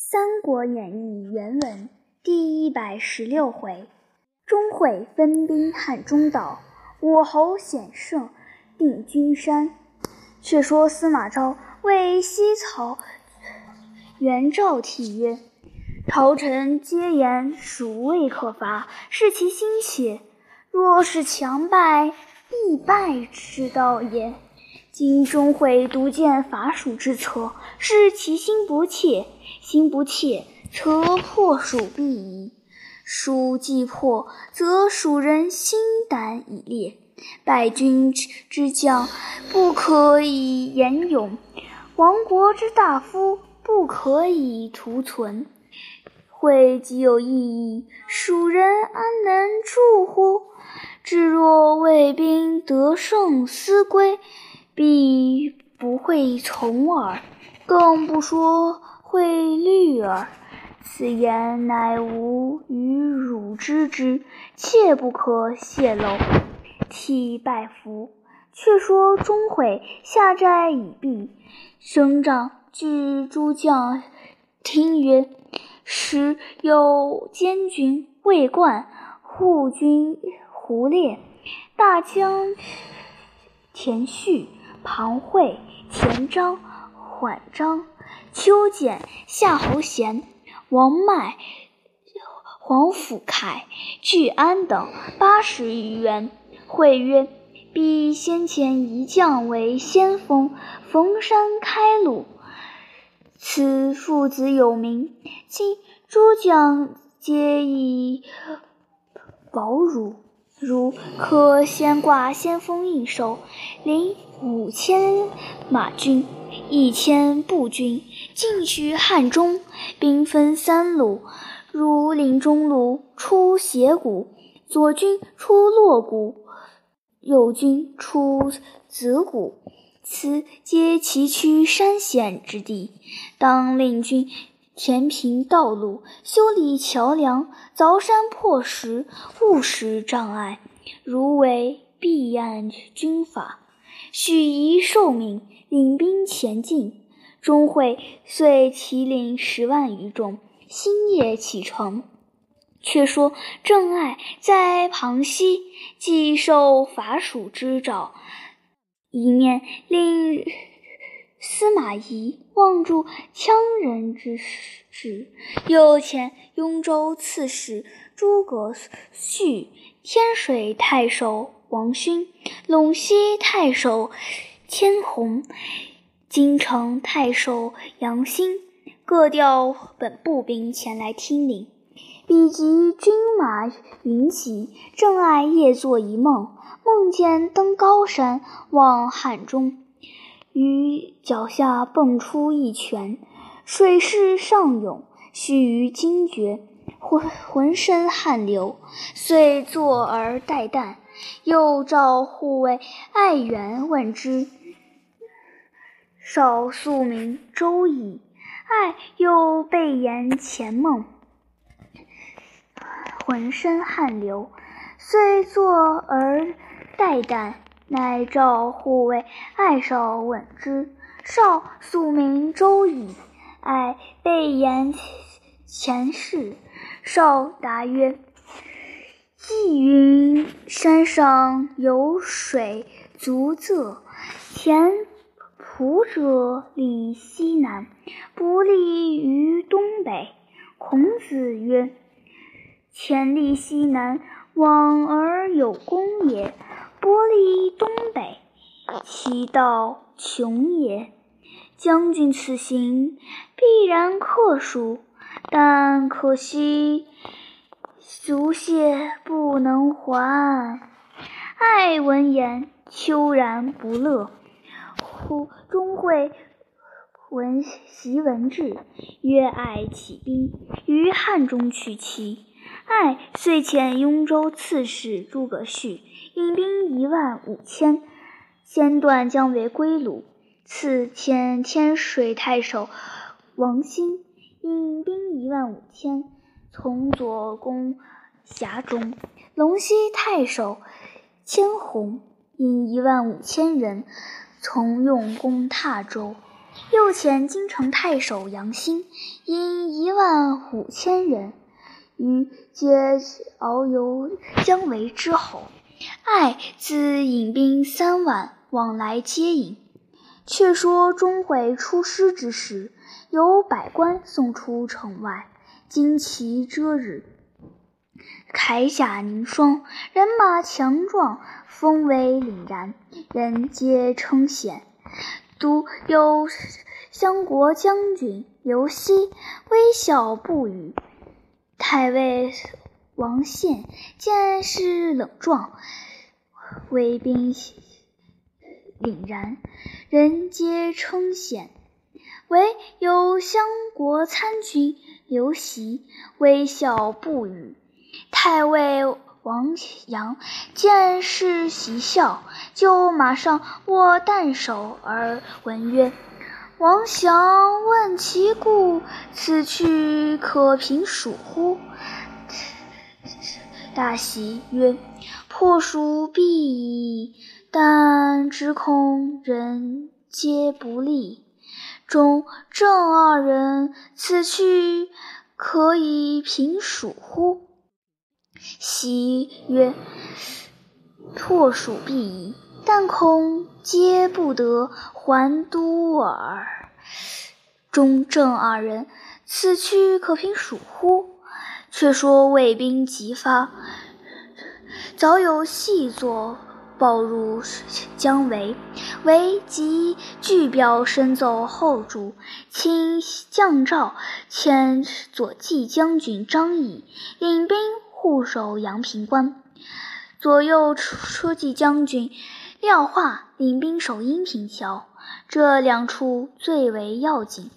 三国演义》原文第一百十六回：钟会分兵汉中道，武侯险胜定军山。却说司马昭为西曹袁绍替曰：“朝臣皆言蜀未可伐，是其心切。若是强败，必败之道也。今钟会独见伐蜀之策，是其心不切。”心不切，则破蜀必矣。蜀既破，则蜀人心胆已裂。败军之将不可以言勇，亡国之大夫不可以图存。会既有异议，蜀人安能助乎？至若魏兵得胜思归，必不会从耳。更不说。会虑耳，此言乃吾与汝知之，切不可泄露。替拜服。却说钟会下寨已毕，升帐据诸将听曰：“时有监军魏冠、护军胡烈、大将田旭、庞会、田章、缓章。”邱简、夏侯贤、王迈、黄甫凯、聚安等八十余员，会曰：“必先前一将为先锋，逢山开路。此父子有名，今诸将皆以保汝，如可先挂先锋印绶，领五千马军。”一千步军进取汉中，兵分三路：如领中路出斜谷，左军出洛谷，右军出子谷。此皆崎岖山险之地，当令军填平道路，修理桥梁，凿山破石，勿使障碍，如为避案军法。许仪受命。领兵前进，钟会遂提领十万余众，星夜启程。却说郑爱在旁溪，既受伐蜀之诏，一面令司马懿望住羌人之事，又遣雍州刺史诸葛绪、天水太守王勋、陇西太守。千红、京城太守杨兴各调本部兵前来听令。比及军马云集，正爱夜作一梦，梦见登高山望汉中，于脚下蹦出一泉，水势上涌，须臾惊觉，浑浑身汗流，遂坐而待旦。又召护卫爱元问之。少宿名周矣，爱又背言前梦，浑身汗流，遂坐而待旦。乃召护卫爱少问之。少素名周矣，爱备言前事。少答曰：“缙云山上有水足仄，田。”仆者立西南，不利于东北。孔子曰：“前立西南，往而有功也；波立东北，其道穷也。将军此行，必然克蜀，但可惜足谢不能还。”爱闻言，秋然不乐。忽钟会闻檄文至，曰爱起兵于汉中取齐。爱遂遣雍州刺史诸葛绪引兵一万五千，先断姜维归鲁。次遣天水太守王兴引兵一万五千，从左攻峡中。陇西太守千红引一万五千人。从用攻踏州，又遣京城太守杨兴，引一万五千人，于皆遨游姜维之后。艾自引兵三万往来接应。却说钟会出师之时，有百官送出城外，旌旗遮日，铠甲凝霜，人马强壮，风威凛然，人皆称羡。独有相国将军刘熙微笑不语。太尉王宪见势冷壮，威兵凛然。人皆称羡，唯有相国参军刘袭微笑不语。太尉王阳见势喜笑，就马上握弹手而闻曰：“王祥问其故，此去可平蜀乎？”大喜曰：“破蜀必矣。”但只恐人皆不利。中正二人此去可以平蜀乎？喜曰：“破蜀必矣，但恐皆不得还都耳。”中正二人此去可平蜀乎？却说魏兵急发，早有细作。报入姜维，维即具表深奏后主，请降诏遣左骑将军张仪领兵护守阳平关，左右车骑将军廖化领兵守阴平桥，这两处最为要紧。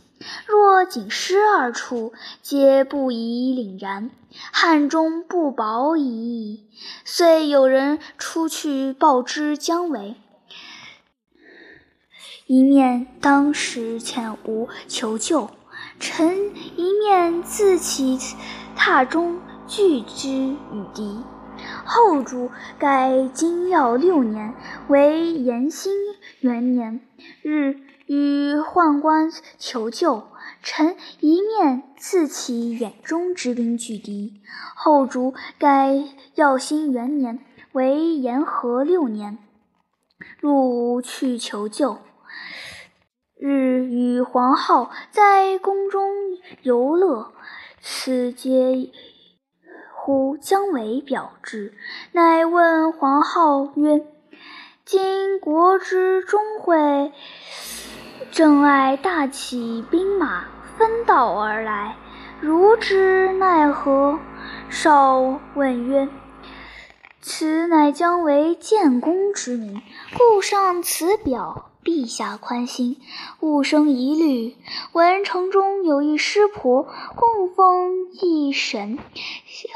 若仅失二处，皆不以凛然，汉中不保矣。遂有人出去报之姜维，一面当时遣吴求救，臣一面自起榻中拒之与敌。后主改金曜六年为延兴元年，日。与宦官求救，臣一面自起远中之兵拒敌。后主改耀兴元年为延和六年，入去求救。日与黄皓在宫中游乐，此皆呼姜维表之，乃问黄皓曰：“今国之钟会。”正爱大起兵马，分道而来，如之奈何？少问曰：“此乃姜维建功之名，故上此表。陛下宽心，勿生疑虑。闻城中有一师婆，供奉一神，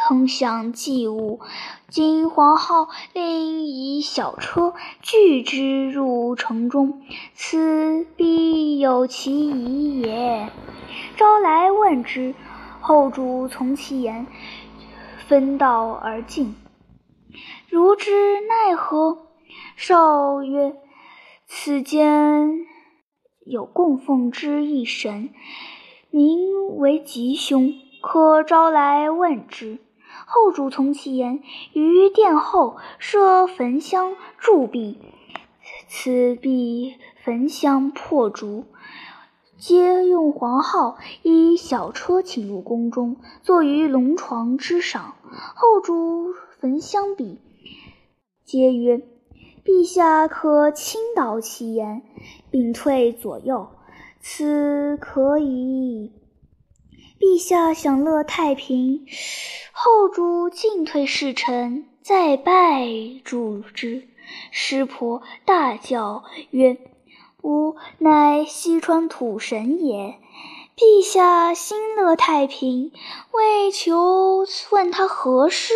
恒享祭物。今黄皓令以小车拒之入城中，此必有其疑也。招来问之，后主从其言，分道而进。如之奈何？少曰。此间有供奉之一神，名为吉凶，可招来问之。后主从其言，于殿后设焚香铸壁，此壁焚香破竹，皆用黄皓以小车请入宫中，坐于龙床之上。后主焚香毕，皆曰。陛下可倾倒其言，并退左右，此可以。陛下享乐太平，后主进退侍臣，再拜助之。师婆大叫曰：“吾乃西川土神也。”陛下心乐太平，为求问他何事？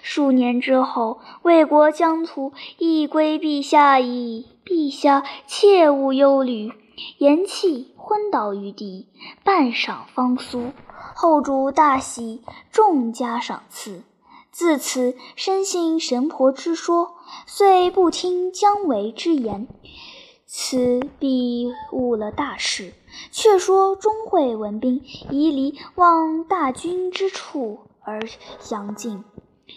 数年之后，魏国疆土亦归陛下矣。陛下切勿忧虑。言讫，昏倒于地，半晌方苏。后主大喜，重加赏赐。自此深信神婆之说，遂不听姜维之言。此必误了大事。却说钟会闻兵移离，望大军之处而详进。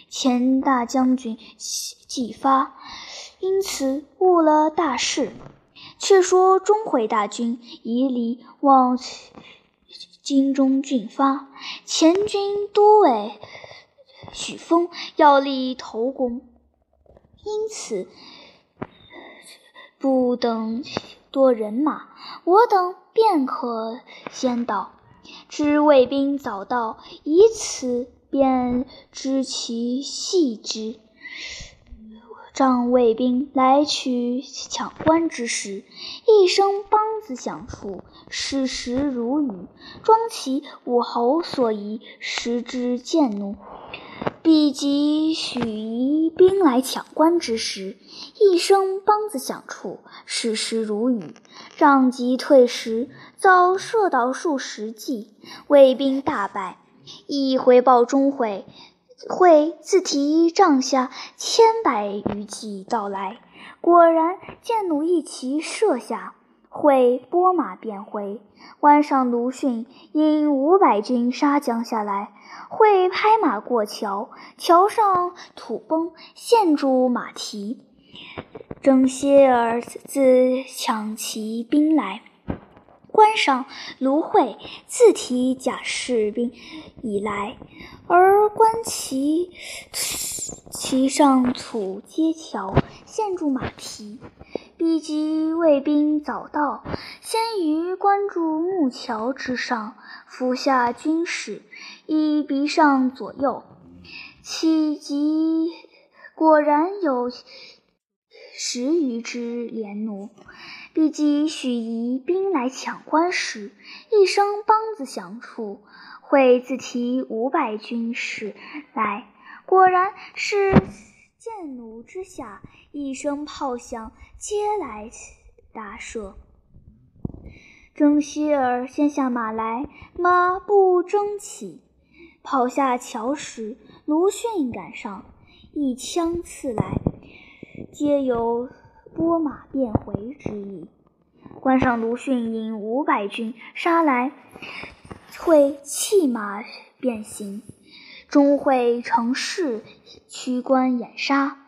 前大将军既发，因此误了大事。却说钟会大军已离，望京中郡发，前军多为许丰要立头功，因此。不等多人马，我等便可先到。知卫兵早到，以此便知其细之。仗卫兵来取抢关之时，一声梆子响处，矢石如雨，庄其武侯所疑，时之渐怒。必即许移兵来抢关之时，一声梆子响处，矢石如雨，仗即退时，遭射倒数十骑，魏兵大败。一回报钟会，会自提帐下千百余骑到来，果然箭弩一齐射下。会拨马便回，关上卢逊引五百军杀将下来。会拍马过桥，桥上土崩，陷住马蹄。征歇尔自抢骑兵来，关上卢会自提甲士兵以来，而关其其上土接桥，陷住马蹄。必及卫兵早到，先于关住木桥之上，伏下军士，以鼻上左右。岂及果然有十余只连弩。必及许仪兵来抢关时，一声梆子响处，会自提五百军士来，果然是。箭弩之下，一声炮响，皆来搭射。征希儿先下马来，马不争起。跑下桥时，卢逊赶上，一枪刺来，皆有拨马便回之意。关上卢逊引五百军杀来，会弃马便行。钟会乘势驱关掩杀，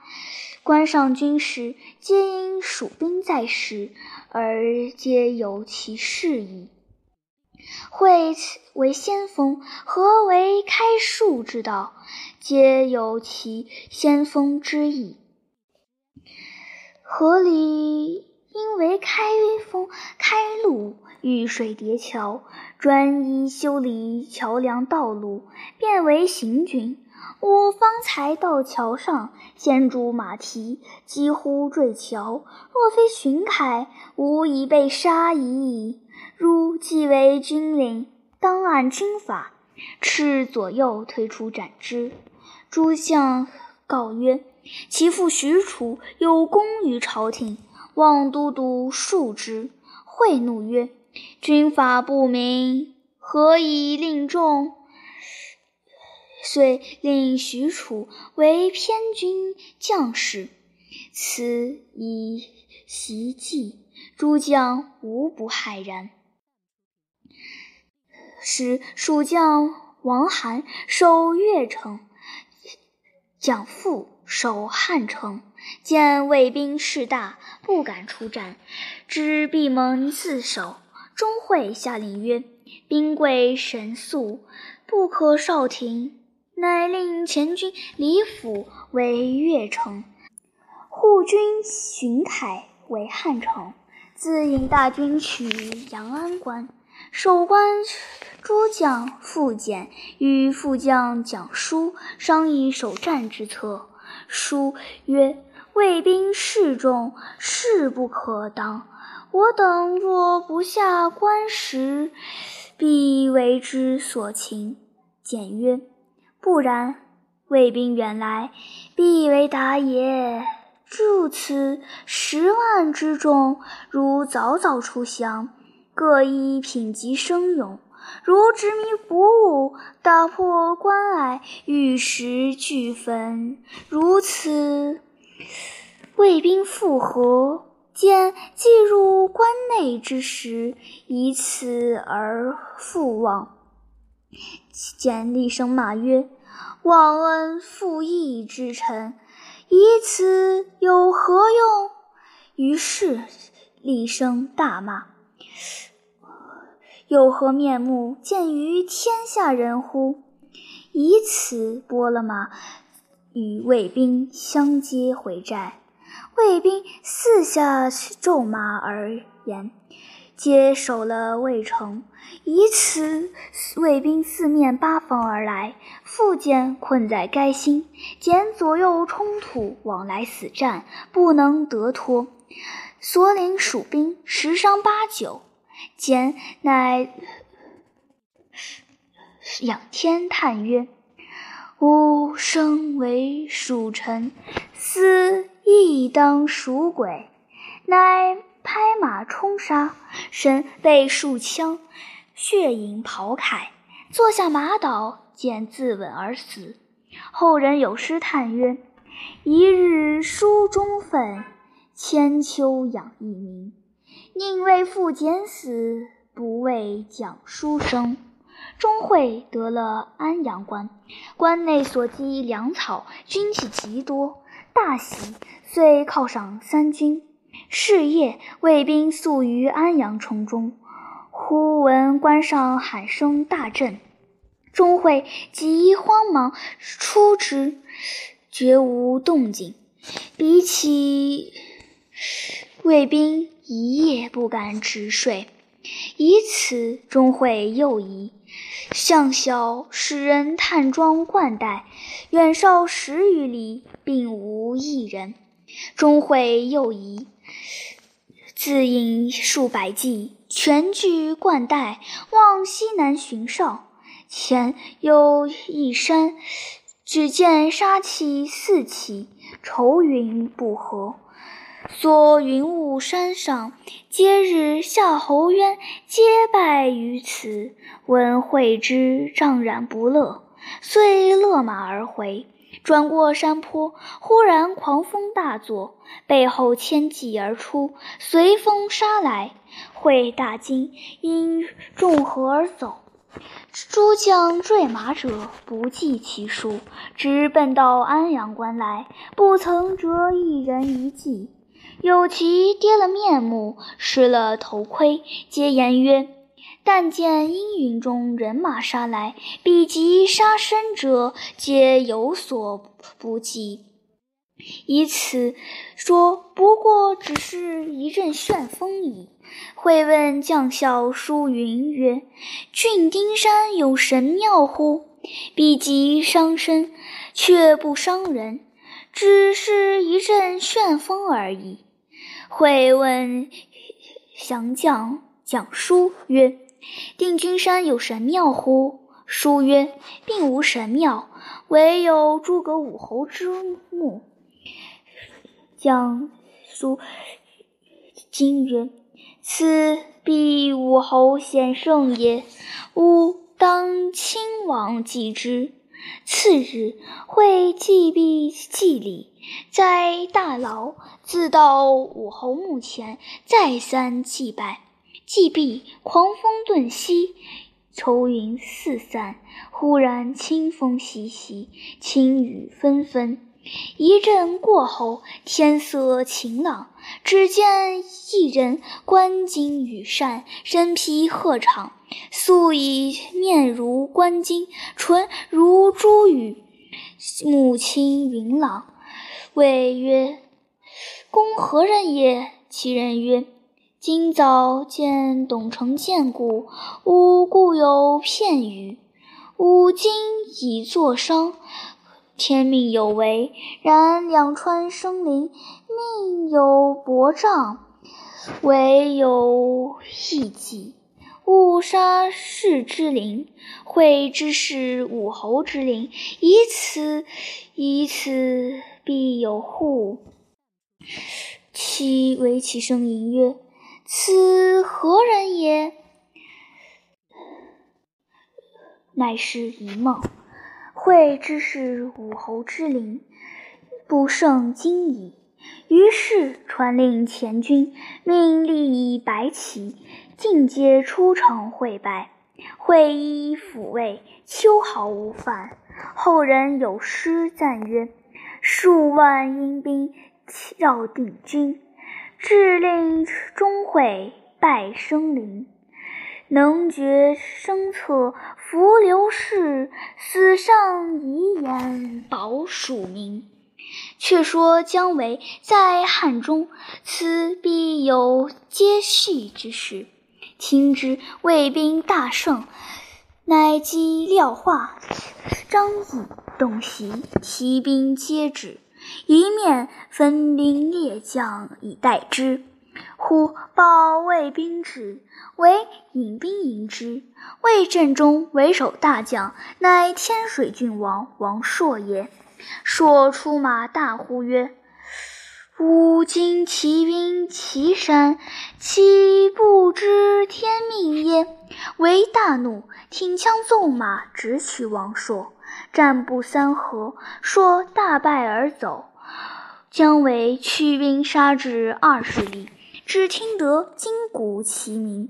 关上军士皆因蜀兵在时，而皆有其事矣。会为先锋，何为开树之道？皆有其先锋之意。河里因为开封开路。遇水叠桥，专一修理桥梁道路，变为行军。我方才到桥上，陷住马蹄，几乎坠桥。若非荀凯，吾已被杀矣。汝既为军令，当按军法，斥左右推出斩之。诸将告曰：“其父许褚有功于朝廷，望都督恕之。”会怒曰。军法不明，何以令众？遂令许褚为偏军将士，此以袭计诸将，无不骇然。使蜀将王涵守越城，蒋父守汉城，见魏兵势大，不敢出战，只闭门自守。钟会下令曰：“兵贵神速，不可少停。”乃令前军李府为越城，护军荀凯为汉城，自引大军取阳安关。守关诸将副简与副将蒋舒商议守战之策。书曰：“魏兵势众，势不可当。”我等若不下关时，必为之所擒。简曰：“不然，魏兵远来，必为打也。助此十万之众，如早早出降，各依品级生勇。如执迷不悟，打破关隘，玉石俱焚。如此，魏兵复合。”见既入关内之时，以此而复往。见厉声骂曰：“忘恩负义之臣，以此有何用？”于是厉声大骂：“有何面目见于天下人乎？”以此拨了马，与卫兵相接回寨。卫兵四下骤马而言，皆守了魏城。以此，卫兵四面八方而来，复见困在该心，见左右冲突，往来死战，不能得脱。所领蜀兵十伤八九，简乃。仰天叹曰：“吾生为蜀臣，死亦当蜀鬼。”乃拍马冲杀，身被数枪，血影袍铠，坐下马倒，见自刎而死。后人有诗叹曰：“一日书中愤，千秋养一名。宁为父简死，不为蒋书生。”钟会得了安阳关，关内所积粮草，军器极多，大喜，遂犒赏三军。是夜，卫兵宿于安阳城中，忽闻关上喊声大震，钟会急慌忙出之，绝无动静。比起卫兵一夜不敢直睡，以此钟会又疑。向晓使人探装冠带，远少十余里，并无一人。钟会又疑，自引数百骑，全具冠带，望西南寻哨。前有一山，只见杀气四起，愁云不和。所云雾山上，皆日夏侯渊皆败于此。闻会之，怅然不乐，遂勒马而回。转过山坡，忽然狂风大作，背后千骑而出，随风杀来。会大惊，因众合而走。诸将坠马者不计其数，直奔到安阳关来，不曾折一人一骑。有其跌了面目，失了头盔，皆言曰：“但见阴云中人马杀来，彼及杀身者，皆有所不及。”以此说，不过只是一阵旋风矣。会问将校舒云曰：“郡丁山有神庙乎？彼及伤身，却不伤人，只是一阵旋风而已。”会问降将蒋书曰：“定军山有神庙乎？”书曰：“并无神庙，唯有诸葛武侯之墓。”蒋书惊曰：“此必武侯显圣也，吾当亲往祭之。”次日，会祭毕祭礼，在大牢自到武侯墓前，再三祭拜。祭毕，狂风顿息，愁云四散，忽然清风习习，轻雨纷纷。一阵过后，天色晴朗，只见一人冠巾羽扇，身披鹤氅，素以面如冠巾，唇如珠语，目清云朗，谓曰：“公何人也？”其人曰：“今早见董承见故，吾故有片语。吾今已作伤。”天命有为，然两川生灵命有薄障，唯有一计，勿杀士之灵，会之是武侯之灵，以此以此必有护。其为其声吟曰：“此何人也？”乃是一梦。会之是武侯之灵，不胜惊疑。于是传令前军，命立以白旗，尽皆出城会拜。会衣抚慰，秋毫无犯。后人有诗赞曰：“数万阴兵绕定军，致令钟会拜生灵。能决生策伏流士，死上遗言保蜀民。”却说姜维在汉中，此必有接续之事。听之，魏兵大胜，乃即廖化、张翼洞悉，提兵皆止，一面分兵列将以待之。忽报魏兵至，为引兵迎之。魏阵中为首大将，乃天水郡王王朔也。朔出马，大呼曰：“吾今骑兵岐山，岂不知天命耶？”为大怒，挺枪纵马，直取王朔。战不三合，朔大败而走。姜维驱兵杀至二十里，只听得金鼓齐鸣，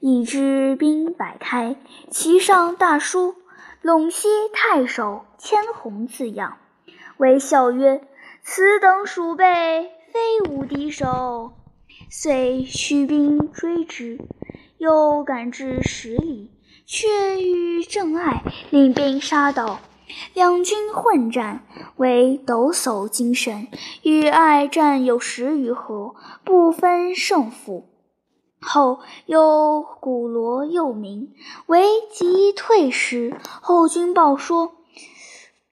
一支兵摆开，其上大书。陇西太守千红字样，微笑曰：“此等鼠辈，非无敌手。”遂驱兵追之，又赶至十里，却遇郑爱领兵杀到，两军混战，为抖擞精神，与爱战有十余合，不分胜负。后有鼓锣又鸣，为即退时。后军报说，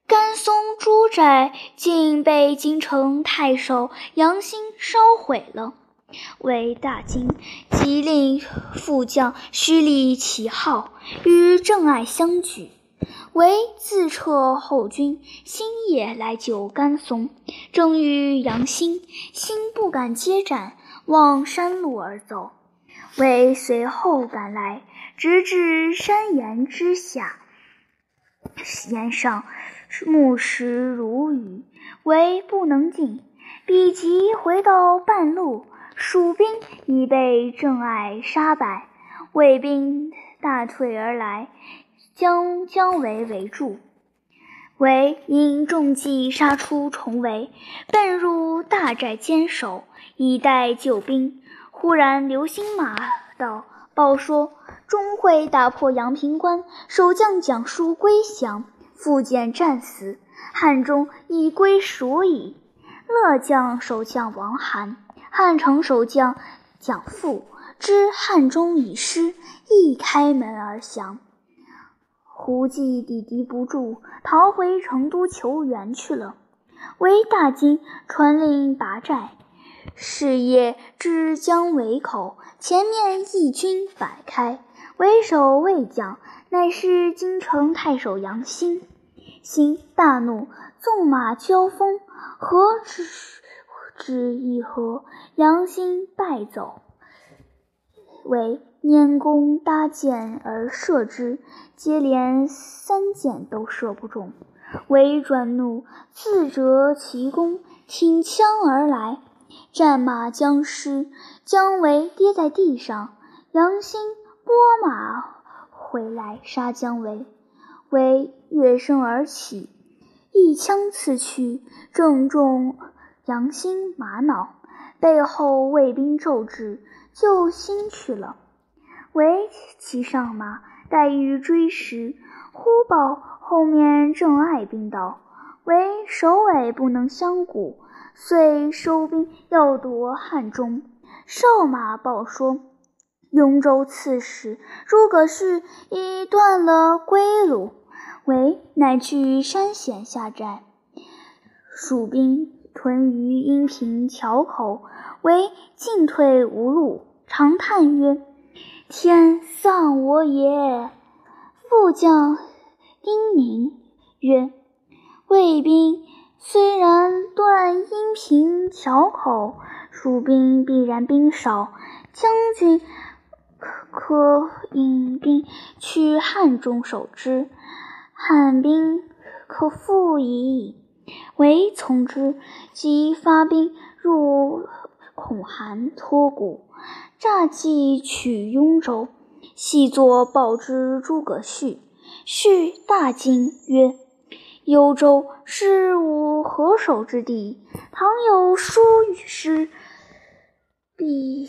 甘松朱寨竟被京城太守杨兴烧毁了。为大惊，即令副将虚立旗号，与郑爱相举。为自撤后军，星夜来救甘松，正遇杨兴，兴不敢接战，望山路而走。为随后赶来，直至山岩之下，岩上木石如雨，为不能进。彼即回到半路，蜀兵已被郑爱杀败，魏兵大退而来，将姜维围住。为引众骑杀出重围，奔入大寨坚守，以待救兵。忽然，流星马到，报说钟会打破阳平关，守将蒋舒归降，复见战死，汉中已归蜀矣。乐将守将王涵、汉城守将蒋父知汉中已失，亦开门而降。胡骑抵敌不住，逃回成都求援去了。为大惊，传令拔寨。是夜至江围口，前面义军摆开，为首魏将乃是京城太守杨兴。兴大怒，纵马交锋，何止止一合，杨兴败走。为拈弓搭箭而射之，接连三箭都射不中。为转怒，自折其弓，挺枪而来。战马将失，姜维跌在地上。杨兴拨马回来杀姜维，为跃身而起，一枪刺去，正中杨兴马脑。背后卫兵骤至，救兴去了。为骑上马，待欲追时，忽报后面郑爱兵到，为首尾不能相顾。遂收兵要夺汉中，少马报说，雍州刺史诸葛绪已断了归路，为乃去山险下寨。蜀兵屯于阴平桥口，为进退无路，长叹曰：“天丧我也！”副将丁宁曰：“魏兵。”虽然断阴平桥口，蜀兵必然兵少，将军可引兵去汉中守之，汉兵可复矣。唯从之。即发兵入孔韩托谷，诈计取雍州，细作报之诸葛绪。绪大惊，曰：“幽州是吾何守之地？倘有疏失，必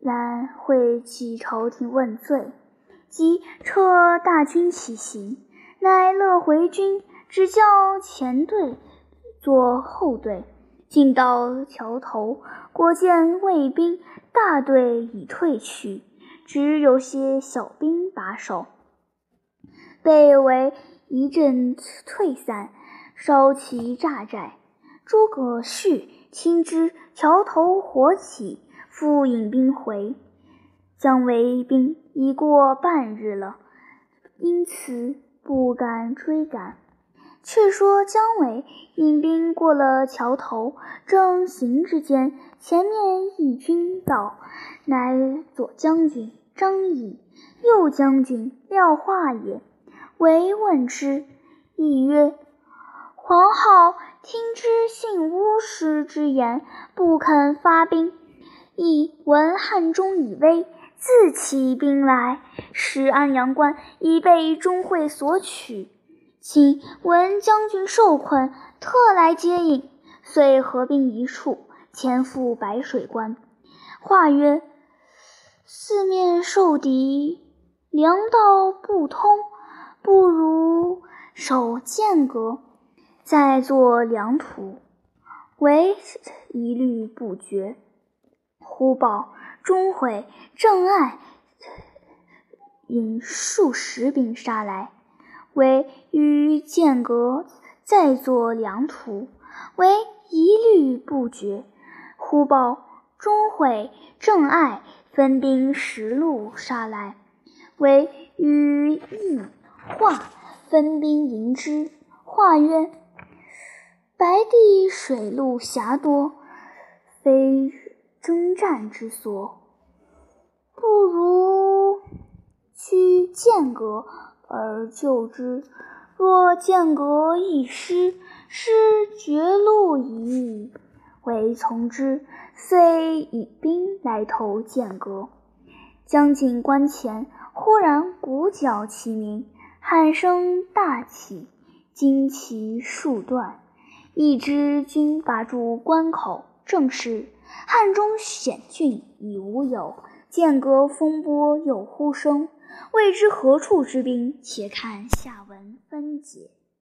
然会起朝廷问罪。”即撤大军起行，乃乐回军只叫前队做后队，进到桥头，果见魏兵大队已退去，只有些小兵把守。被围一阵退散，烧其栅寨。诸葛绪亲知桥头火起，复引兵回。姜维兵已过半日了，因此不敢追赶。却说姜维引兵过了桥头，正行之间，前面一军到，乃左将军张仪、右将军廖化也。维问之，亦曰：“黄皓听之信巫师之言，不肯发兵，亦闻汉中已危。”自起兵来，使安阳关已被钟会所取。今闻将军受困，特来接应，遂合兵一处，前赴白水关。话曰：“四面受敌，粮道不通，不如守剑阁，再作粮图。”唯一律不决。忽报。钟会、郑爱引数十兵杀来，为与剑阁再作良图，为一律不决。忽报钟会、郑爱分兵十路杀来，为与义化分兵迎之。化曰：“白帝水陆狭多，非征战之所。”不如去剑阁而救之。若剑阁一失，失绝路矣。唯从之，遂以兵来投剑阁。将近关前，忽然鼓角齐鸣，喊声大起，旌旗数断。一支军拔住关口，正是汉中险峻已无有。剑阁风波又呼生，未知何处之兵？且看下文分解。